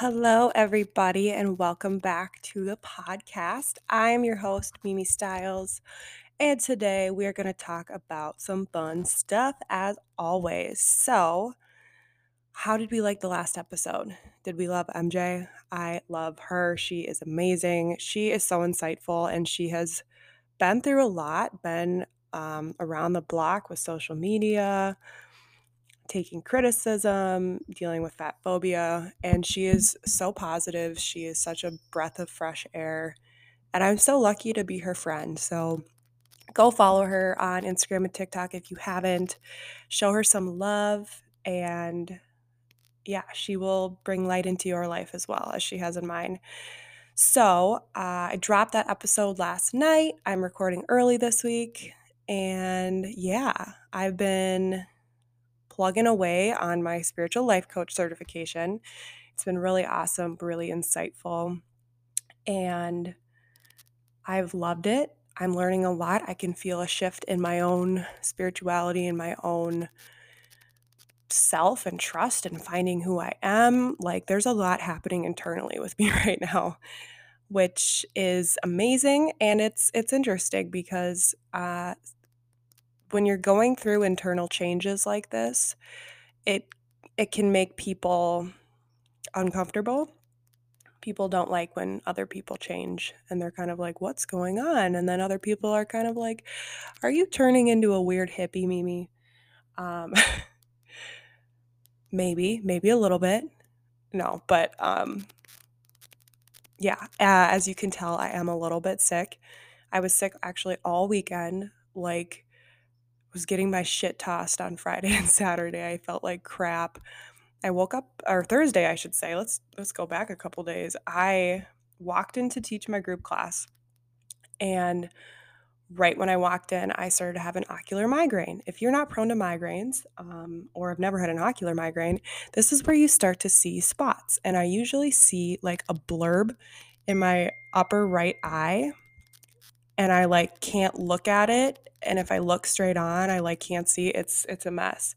Hello, everybody, and welcome back to the podcast. I am your host, Mimi Stiles, and today we are going to talk about some fun stuff as always. So, how did we like the last episode? Did we love MJ? I love her. She is amazing. She is so insightful, and she has been through a lot, been um, around the block with social media taking criticism, dealing with fat phobia, and she is so positive. She is such a breath of fresh air, and I'm so lucky to be her friend. So go follow her on Instagram and TikTok if you haven't. Show her some love, and yeah, she will bring light into your life as well as she has in mine. So uh, I dropped that episode last night. I'm recording early this week. And yeah, I've been plugging away on my spiritual life coach certification. It's been really awesome, really insightful. And I've loved it. I'm learning a lot. I can feel a shift in my own spirituality and my own self and trust and finding who I am. Like, there's a lot happening internally with me right now which is amazing and it's it's interesting because uh, when you're going through internal changes like this, it it can make people uncomfortable. People don't like when other people change and they're kind of like, "What's going on?" And then other people are kind of like, "Are you turning into a weird hippie, Mimi?" Um, maybe, maybe a little bit. No, but um, yeah, uh, as you can tell, I am a little bit sick. I was sick actually all weekend. Like was getting my shit tossed on Friday and Saturday. I felt like crap. I woke up or Thursday, I should say. Let's let's go back a couple days. I walked in to teach my group class and right when I walked in, I started to have an ocular migraine. If you're not prone to migraines um, or have never had an ocular migraine, this is where you start to see spots. And I usually see like a blurb in my upper right eye and I like can't look at it and if I look straight on, I like can't see. It's it's a mess.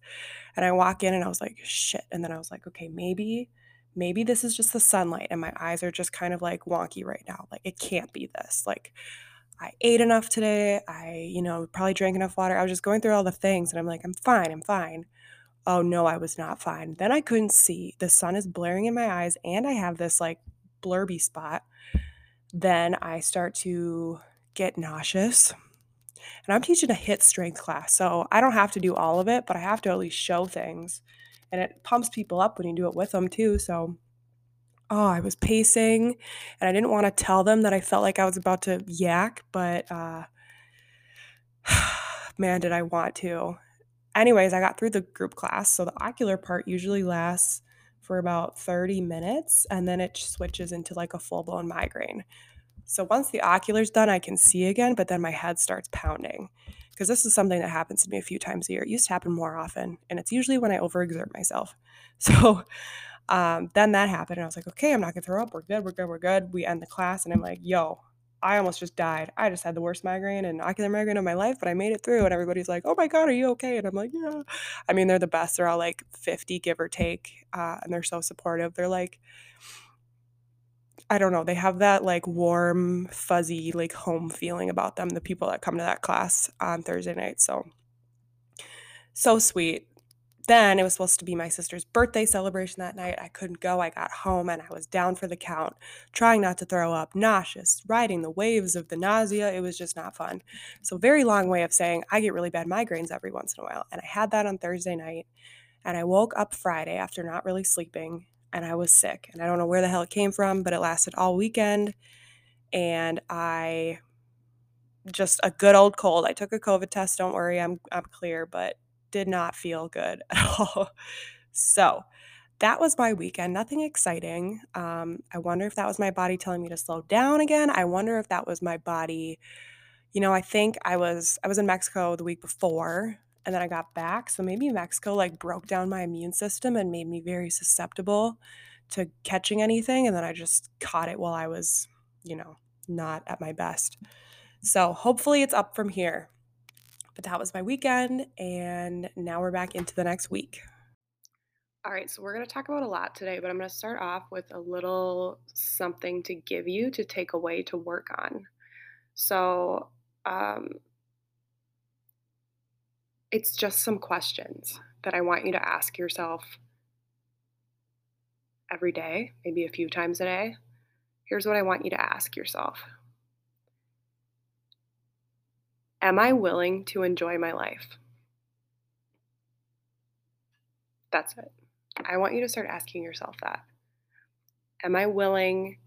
And I walk in and I was like, shit. And then I was like, okay, maybe maybe this is just the sunlight and my eyes are just kind of like wonky right now. Like it can't be this. Like I ate enough today. I, you know, probably drank enough water. I was just going through all the things and I'm like, I'm fine. I'm fine. Oh no, I was not fine. Then I couldn't see. The sun is blaring in my eyes and I have this like blurby spot. Then I start to get nauseous and I'm teaching a HIIT strength class, so I don't have to do all of it, but I have to at least show things. And it pumps people up when you do it with them too. So, oh, I was pacing and I didn't want to tell them that I felt like I was about to yak, but uh, man, did I want to. Anyways, I got through the group class. So the ocular part usually lasts for about 30 minutes and then it switches into like a full blown migraine. So once the ocular's done, I can see again, but then my head starts pounding because this is something that happens to me a few times a year. It used to happen more often, and it's usually when I overexert myself. So um, then that happened, and I was like, okay, I'm not gonna throw up. We're good. We're good. We're good. We end the class, and I'm like, yo, I almost just died. I just had the worst migraine and ocular migraine of my life, but I made it through. And everybody's like, oh my God, are you okay? And I'm like, yeah. I mean, they're the best. They're all like 50, give or take. Uh, and they're so supportive. They're like, I don't know, they have that like warm, fuzzy, like home feeling about them, the people that come to that class on Thursday night. So, so sweet. Then it was supposed to be my sister's birthday celebration that night. I couldn't go. I got home and I was down for the count, trying not to throw up, nauseous, riding the waves of the nausea. It was just not fun. So, very long way of saying I get really bad migraines every once in a while. And I had that on Thursday night. And I woke up Friday after not really sleeping and I was sick. And I don't know where the hell it came from, but it lasted all weekend. And I just a good old cold. I took a COVID test. Don't worry, I'm I'm clear, but did not feel good at all. So that was my weekend. Nothing exciting. Um, I wonder if that was my body telling me to slow down again. I wonder if that was my body. You know, I think I was I was in Mexico the week before and then I got back. So maybe Mexico like broke down my immune system and made me very susceptible to catching anything. And then I just caught it while I was, you know, not at my best. So hopefully it's up from here. But that was my weekend. And now we're back into the next week. All right, so we're going to talk about a lot today, but I'm going to start off with a little something to give you to take away to work on. So, um, it's just some questions that I want you to ask yourself every day, maybe a few times a day. Here's what I want you to ask yourself Am I willing to enjoy my life? That's it. I want you to start asking yourself that. Am I willing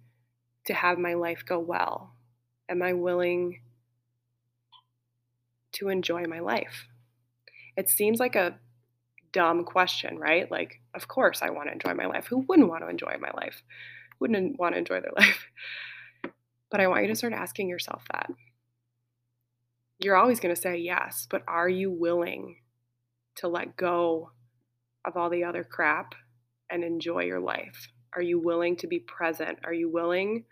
to have my life go well? Am I willing to enjoy my life? It seems like a dumb question, right? Like, of course I want to enjoy my life. Who wouldn't want to enjoy my life? Wouldn't want to enjoy their life? But I want you to start asking yourself that. You're always going to say yes, but are you willing to let go of all the other crap and enjoy your life? Are you willing to be present? Are you willing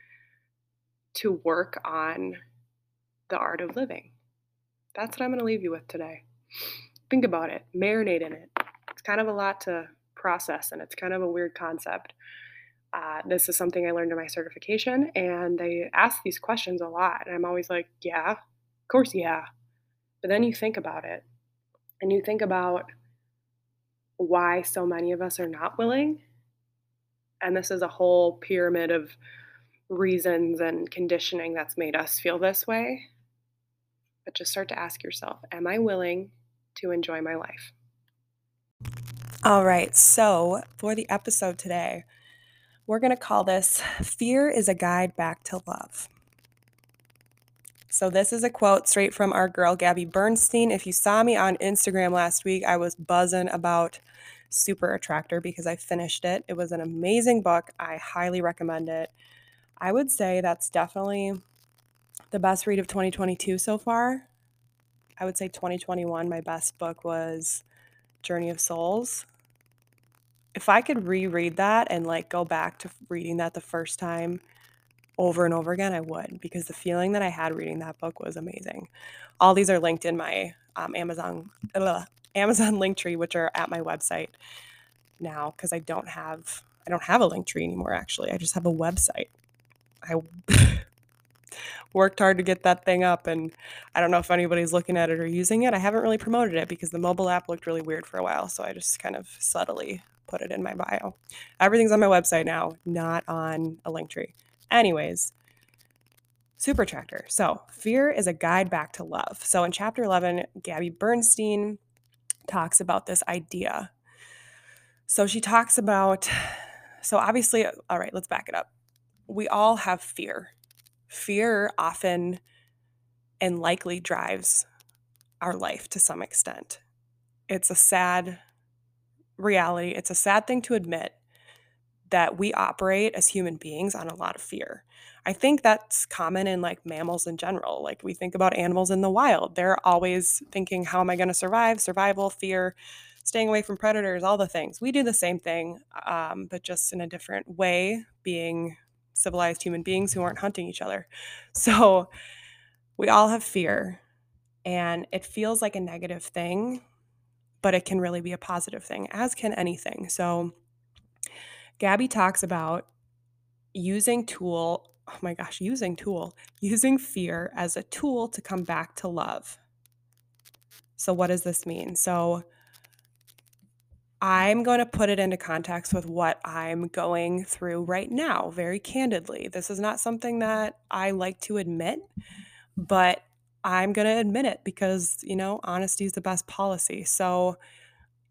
to work on the art of living? That's what I'm going to leave you with today. Think about it, marinate in it. It's kind of a lot to process and it's kind of a weird concept. Uh, this is something I learned in my certification, and they ask these questions a lot. And I'm always like, yeah, of course, yeah. But then you think about it and you think about why so many of us are not willing. And this is a whole pyramid of reasons and conditioning that's made us feel this way. But just start to ask yourself Am I willing to enjoy my life? All right, so for the episode today, we're going to call this Fear is a Guide Back to Love. So, this is a quote straight from our girl, Gabby Bernstein. If you saw me on Instagram last week, I was buzzing about Super Attractor because I finished it. It was an amazing book. I highly recommend it. I would say that's definitely the best read of 2022 so far. I would say 2021, my best book was Journey of Souls. If I could reread that and like go back to reading that the first time over and over again, I would because the feeling that I had reading that book was amazing. All these are linked in my um, Amazon ugh, Amazon Linktree, which are at my website now because I don't have I don't have a Linktree anymore. Actually, I just have a website. I worked hard to get that thing up, and I don't know if anybody's looking at it or using it. I haven't really promoted it because the mobile app looked really weird for a while, so I just kind of subtly put it in my bio. Everything's on my website now, not on a Linktree. Anyways, Super Attractor. So, fear is a guide back to love. So, in chapter 11, Gabby Bernstein talks about this idea. So, she talks about, so obviously, all right, let's back it up. We all have fear. Fear often and likely drives our life to some extent. It's a sad reality. It's a sad thing to admit that we operate as human beings on a lot of fear. I think that's common in like mammals in general. Like we think about animals in the wild, they're always thinking, how am I going to survive? Survival, fear, staying away from predators, all the things. We do the same thing, um, but just in a different way, being civilized human beings who aren't hunting each other. So we all have fear, and it feels like a negative thing, but it can really be a positive thing, as can anything. So Gabby talks about using tool, oh my gosh, using tool, using fear as a tool to come back to love. So, what does this mean? So, I'm going to put it into context with what I'm going through right now, very candidly. This is not something that I like to admit, but I'm going to admit it because, you know, honesty is the best policy. So,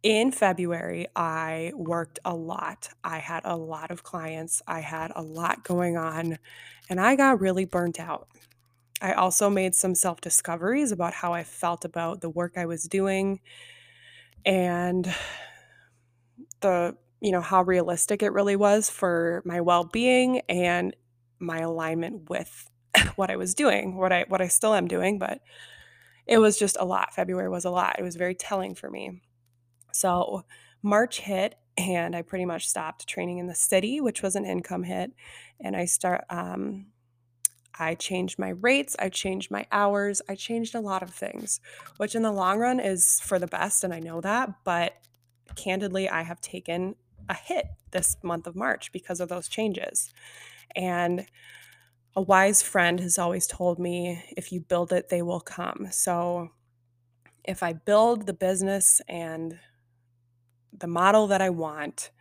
in February, I worked a lot. I had a lot of clients, I had a lot going on, and I got really burnt out. I also made some self discoveries about how I felt about the work I was doing and the, you know, how realistic it really was for my well being and my alignment with what I was doing, what I what I still am doing, but it was just a lot. February was a lot. It was very telling for me. So March hit and I pretty much stopped training in the city, which was an income hit. And I start um I changed my rates, I changed my hours, I changed a lot of things, which in the long run is for the best and I know that, but candidly, I have taken a hit this month of March because of those changes. And a wise friend has always told me if you build it, they will come. So if I build the business and the model that I want,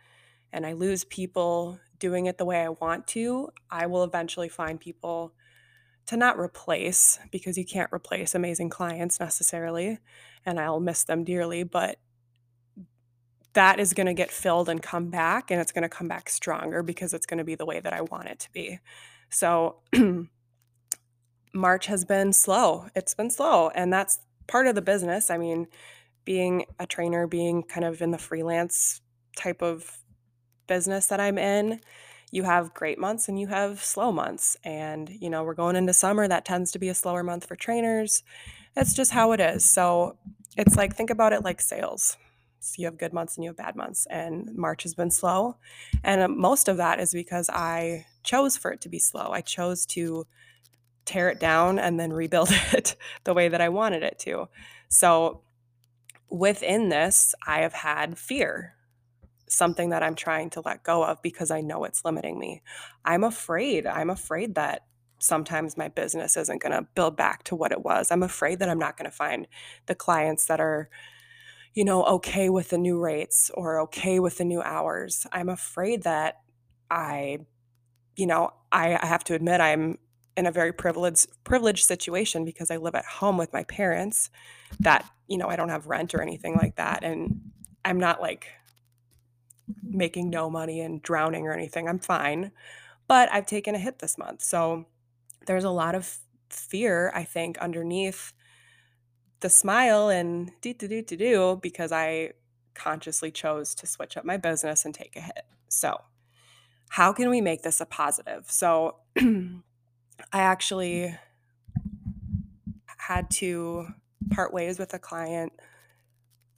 and I lose people doing it the way I want to, I will eventually find people to not replace because you can't replace amazing clients necessarily, and I'll miss them dearly, but that is going to get filled and come back, and it's going to come back stronger because it's going to be the way that I want it to be. So, March has been slow. It's been slow, and that's part of the business. I mean, being a trainer, being kind of in the freelance type of business that I'm in, you have great months and you have slow months. And, you know, we're going into summer. That tends to be a slower month for trainers. It's just how it is. So it's like, think about it like sales. You have good months and you have bad months. And March has been slow. And uh, most of that is because I chose for it to be slow. I chose to tear it down and then rebuild it the way that I wanted it to. So within this, I have had fear something that I'm trying to let go of because I know it's limiting me. I'm afraid. I'm afraid that sometimes my business isn't going to build back to what it was. I'm afraid that I'm not going to find the clients that are you know okay with the new rates or okay with the new hours. I'm afraid that I you know, I, I have to admit I'm in a very privileged privileged situation because I live at home with my parents that, you know, I don't have rent or anything like that and I'm not like mm-hmm. making no money and drowning or anything. I'm fine. But I've taken a hit this month. So there's a lot of fear, I think, underneath the smile and do do do do do because I consciously chose to switch up my business and take a hit. So, how can we make this a positive? So, I actually had to part ways with a client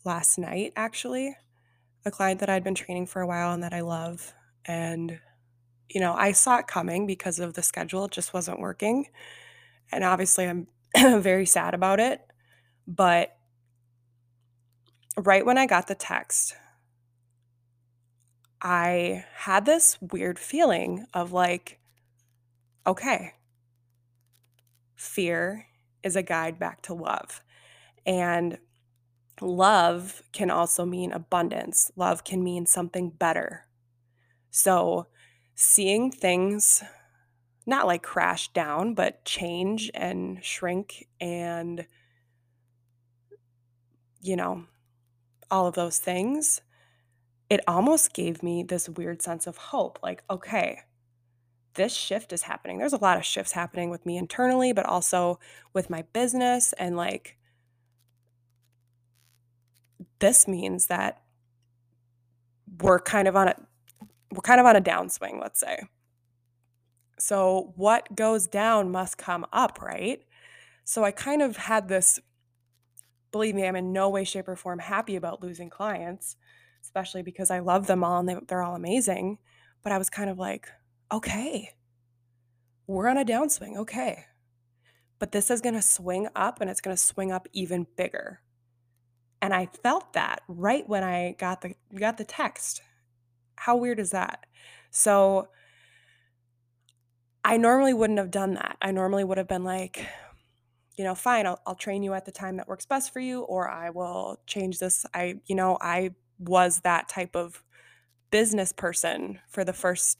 last night, actually a client that I'd been training for a while and that I love. And, you know, I saw it coming because of the schedule, it just wasn't working. And obviously, I'm very sad about it. But right when I got the text, I had this weird feeling of like, okay, fear is a guide back to love. And love can also mean abundance. Love can mean something better. So, seeing things not like crash down, but change and shrink and, you know, all of those things, it almost gave me this weird sense of hope. Like, okay, this shift is happening. There's a lot of shifts happening with me internally, but also with my business and like this means that we're kind of on a we're kind of on a downswing, let's say. So what goes down must come up, right? So I kind of had this believe me, I'm in no way shape or form happy about losing clients, especially because I love them all and they, they're all amazing, but I was kind of like, okay. We're on a downswing, okay. But this is going to swing up and it's going to swing up even bigger. And I felt that right when I got the got the text. How weird is that? So I normally wouldn't have done that. I normally would have been like, you know, fine, I'll, I'll train you at the time that works best for you, or I will change this. I, you know, I was that type of business person for the first,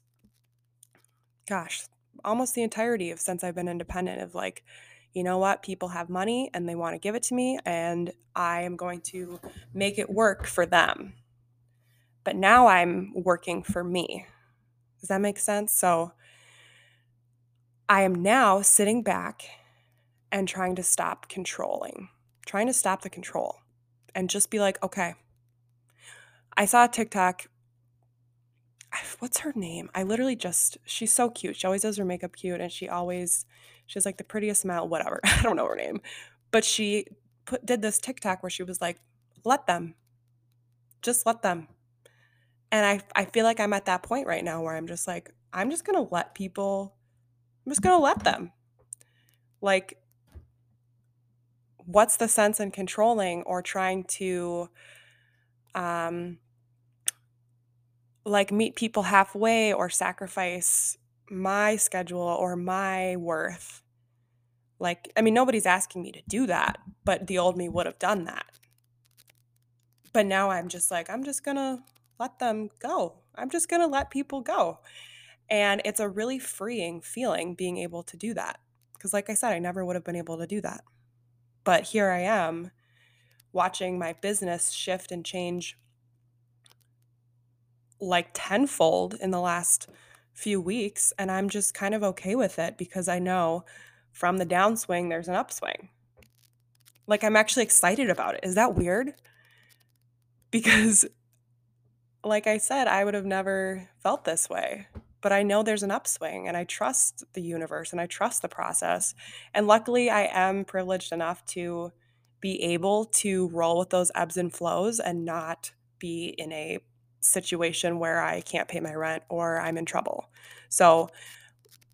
gosh, almost the entirety of since I've been independent of like, you know what, people have money and they want to give it to me, and I am going to make it work for them. But now I'm working for me. Does that make sense? So I am now sitting back and trying to stop controlling, trying to stop the control and just be like, okay. I saw a TikTok. What's her name? I literally just, she's so cute. She always does her makeup cute and she always she has like the prettiest smile, whatever. I don't know her name. But she put did this TikTok where she was like, let them. Just let them. And I I feel like I'm at that point right now where I'm just like, I'm just gonna let people, I'm just gonna let them. Like, what's the sense in controlling or trying to um like meet people halfway or sacrifice my schedule or my worth. Like, I mean, nobody's asking me to do that, but the old me would have done that. But now I'm just like, I'm just going to let them go. I'm just going to let people go. And it's a really freeing feeling being able to do that. Because, like I said, I never would have been able to do that. But here I am watching my business shift and change like tenfold in the last few weeks. And I'm just kind of okay with it because I know from the downswing, there's an upswing. Like, I'm actually excited about it. Is that weird? Because, like I said, I would have never felt this way but I know there's an upswing and I trust the universe and I trust the process. And luckily, I am privileged enough to be able to roll with those ebbs and flows and not be in a situation where I can't pay my rent or I'm in trouble. So,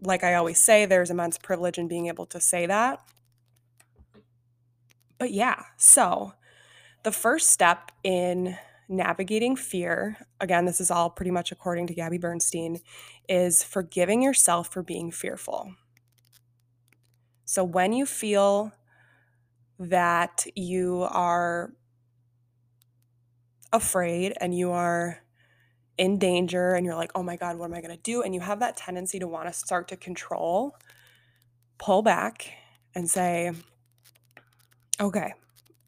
like I always say, there's immense privilege in being able to say that. But yeah, so the first step in navigating fear, again, this is all pretty much according to Gabby Bernstein, is forgiving yourself for being fearful. So when you feel that you are afraid and you are in danger and you're like, oh my God, what am I going to do? And you have that tendency to want to start to control, pull back and say, okay,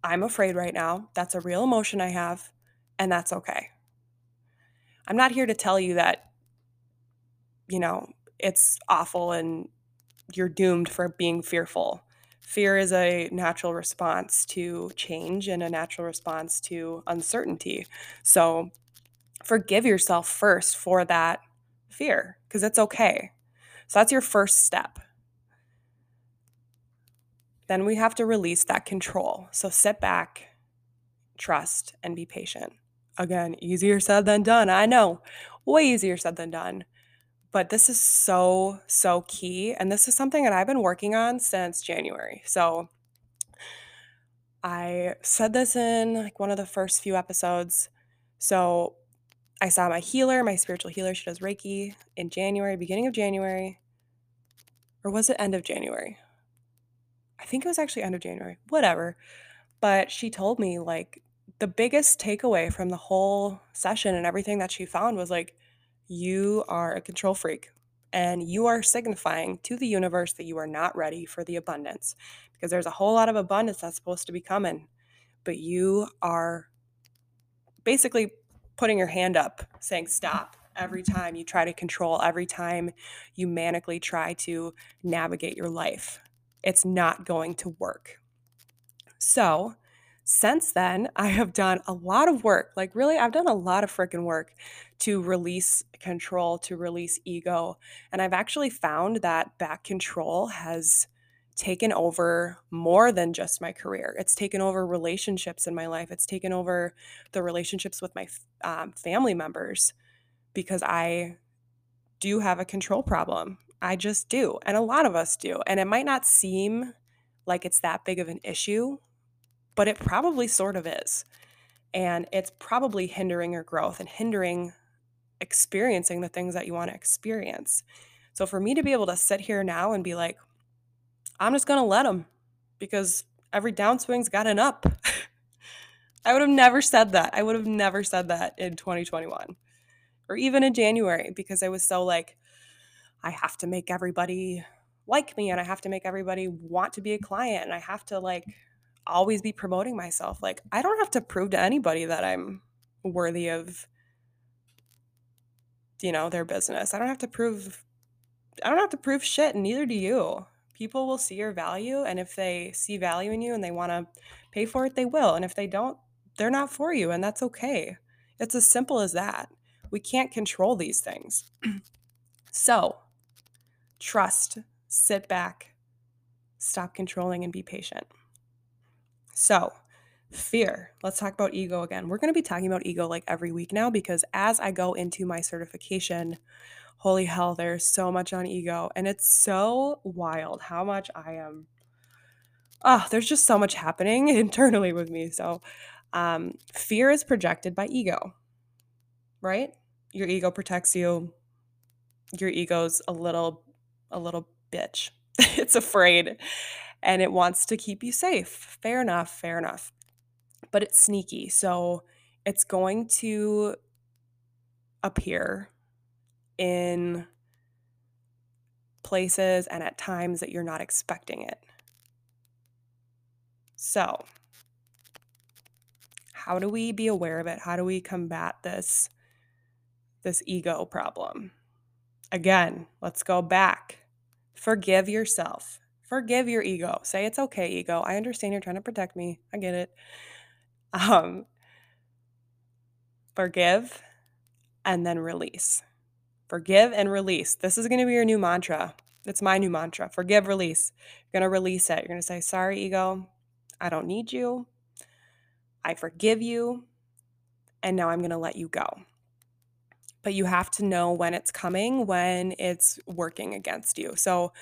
I'm afraid right now. That's a real emotion I have and that's okay. I'm not here to tell you that, you know, it's awful and you're doomed for being fearful. Fear is a natural response to change and a natural response to uncertainty. So forgive yourself first for that fear because it's okay. So that's your first step. Then we have to release that control. So sit back, trust, and be patient. Again, easier said than done. I know, way easier said than done. But this is so, so key. And this is something that I've been working on since January. So I said this in like one of the first few episodes. So I saw my healer, my spiritual healer. She does Reiki in January, beginning of January. Or was it end of January? I think it was actually end of January. Whatever. But she told me, like, the biggest takeaway from the whole session and everything that she found was like, you are a control freak and you are signifying to the universe that you are not ready for the abundance because there's a whole lot of abundance that's supposed to be coming, but you are basically putting your hand up saying stop every time you try to control, every time you manically try to navigate your life. It's not going to work. So, since then, I have done a lot of work. Like, really, I've done a lot of freaking work to release control, to release ego. And I've actually found that back control has taken over more than just my career. It's taken over relationships in my life, it's taken over the relationships with my um, family members because I do have a control problem. I just do. And a lot of us do. And it might not seem like it's that big of an issue but it probably sort of is. And it's probably hindering your growth and hindering experiencing the things that you want to experience. So for me to be able to sit here now and be like, I'm just going to let them because every downswing's got an up. I would have never said that. I would have never said that in 2021 or even in January because I was so like, I have to make everybody like me and I have to make everybody want to be a client and I have to like always be promoting myself. Like, I don't have to prove to anybody that I'm worthy of, you know, their business. I don't have to prove, I don't have to prove shit, and neither do you. People will see your value, and if they see value in you and they want to pay for it, they will. And if they don't, they're not for you, and that's okay. It's as simple as that. We can't control these things. so, trust, sit back, stop controlling, and be patient. So, fear. Let's talk about ego again. We're going to be talking about ego like every week now because as I go into my certification, holy hell, there's so much on ego. And it's so wild how much I am. Oh, there's just so much happening internally with me. So, um, fear is projected by ego, right? your ego protects you. Your ego's a little a little bitch. it's afraid and it wants to keep you safe. Fair enough, fair enough. But it's sneaky. So it's going to appear in places and at times that you're not expecting it. So, how do we be aware of it? How do we combat this this ego problem? Again, let's go back. Forgive yourself. Forgive your ego. Say it's okay, ego. I understand you're trying to protect me. I get it. Um forgive and then release. Forgive and release. This is going to be your new mantra. It's my new mantra. Forgive, release. You're going to release it. You're going to say, Sorry, ego. I don't need you. I forgive you. And now I'm going to let you go. But you have to know when it's coming, when it's working against you. So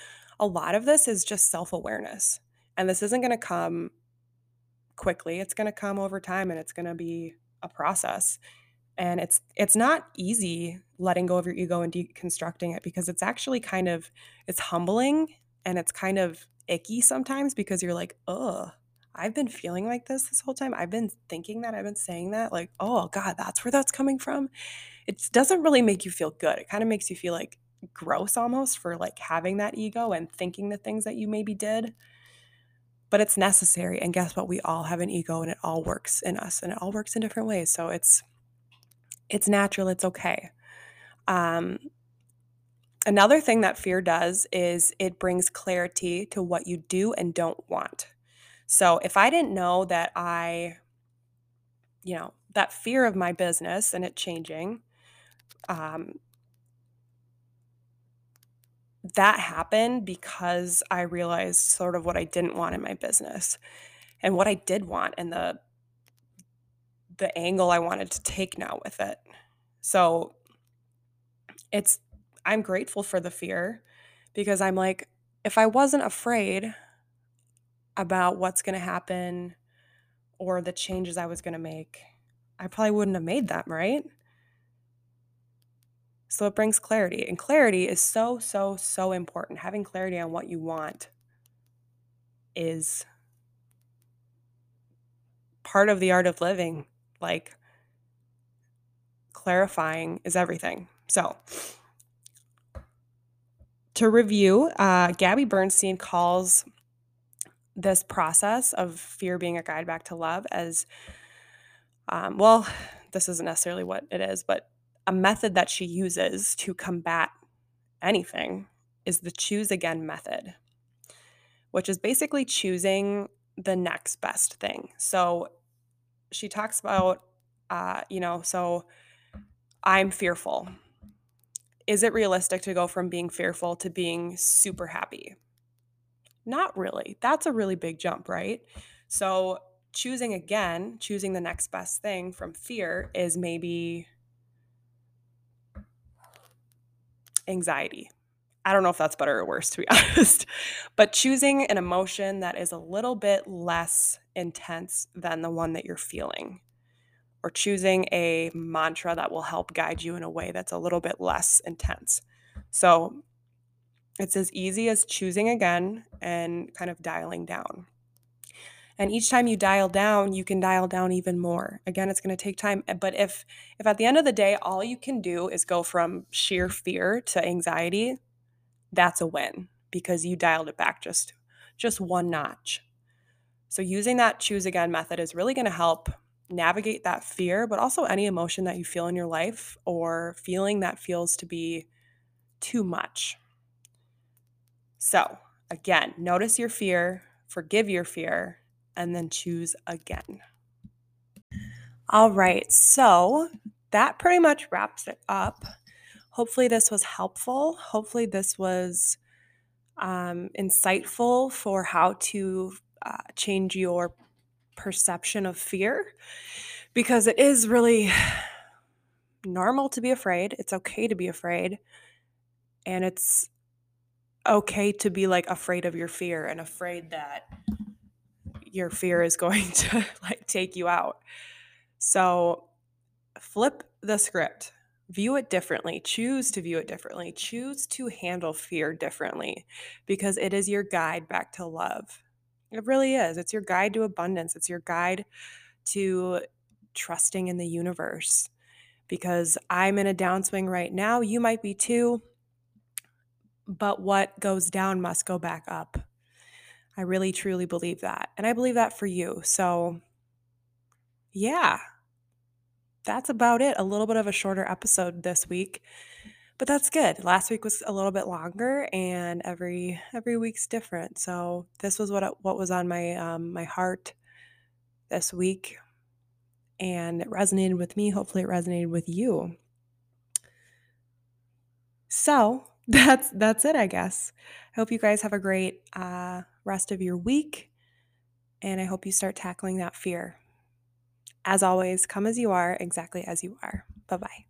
a lot of this is just self awareness. And this isn't going to come quickly, it's going to come over time and it's going to be a process and it's it's not easy letting go of your ego and deconstructing it because it's actually kind of it's humbling and it's kind of icky sometimes because you're like oh i've been feeling like this this whole time i've been thinking that i've been saying that like oh god that's where that's coming from it doesn't really make you feel good it kind of makes you feel like gross almost for like having that ego and thinking the things that you maybe did but it's necessary and guess what we all have an ego and it all works in us and it all works in different ways so it's it's natural, it's okay. Um, another thing that fear does is it brings clarity to what you do and don't want. So if I didn't know that I, you know, that fear of my business and it changing, um, that happened because I realized sort of what I didn't want in my business and what I did want and the the angle I wanted to take now with it. So it's I'm grateful for the fear because I'm like if I wasn't afraid about what's going to happen or the changes I was going to make, I probably wouldn't have made them, right? So it brings clarity. And clarity is so, so, so important. Having clarity on what you want is part of the art of living like clarifying is everything. So, to review, uh, Gabby Bernstein calls this process of fear being a guide back to love as um, well, this isn't necessarily what it is, but a method that she uses to combat anything is the choose again method, which is basically choosing the next best thing. So she talks about, uh, you know, so I'm fearful. Is it realistic to go from being fearful to being super happy? Not really. That's a really big jump, right? So, choosing again, choosing the next best thing from fear is maybe anxiety. I don't know if that's better or worse, to be honest, but choosing an emotion that is a little bit less intense than the one that you're feeling, or choosing a mantra that will help guide you in a way that's a little bit less intense. So it's as easy as choosing again and kind of dialing down. And each time you dial down, you can dial down even more. Again, it's going to take time, eh, but if if at the end of the day all you can do is go from sheer fear to anxiety, that's a win because you dialed it back just just one notch. So using that choose again method is really going to help navigate that fear, but also any emotion that you feel in your life or feeling that feels to be too much. So, again, notice your fear, forgive your fear, and then choose again. All right, so that pretty much wraps it up. Hopefully, this was helpful. Hopefully, this was um, insightful for how to uh, change your perception of fear because it is really normal to be afraid. It's okay to be afraid. And it's okay to be like afraid of your fear and afraid that your fear is going to like take you out. So flip the script view it differently. Choose to view it differently. Choose to handle fear differently because it is your guide back to love. It really is. It's your guide to abundance. It's your guide to trusting in the universe because I'm in a downswing right now. You might be too. But what goes down must go back up. I really truly believe that. And I believe that for you. So, yeah, that's about it. A little bit of a shorter episode this week. But that's good. Last week was a little bit longer and every every week's different. So, this was what what was on my um my heart this week and it resonated with me. Hopefully it resonated with you. So, that's that's it, I guess. I hope you guys have a great uh, rest of your week, and I hope you start tackling that fear. As always, come as you are, exactly as you are. Bye bye.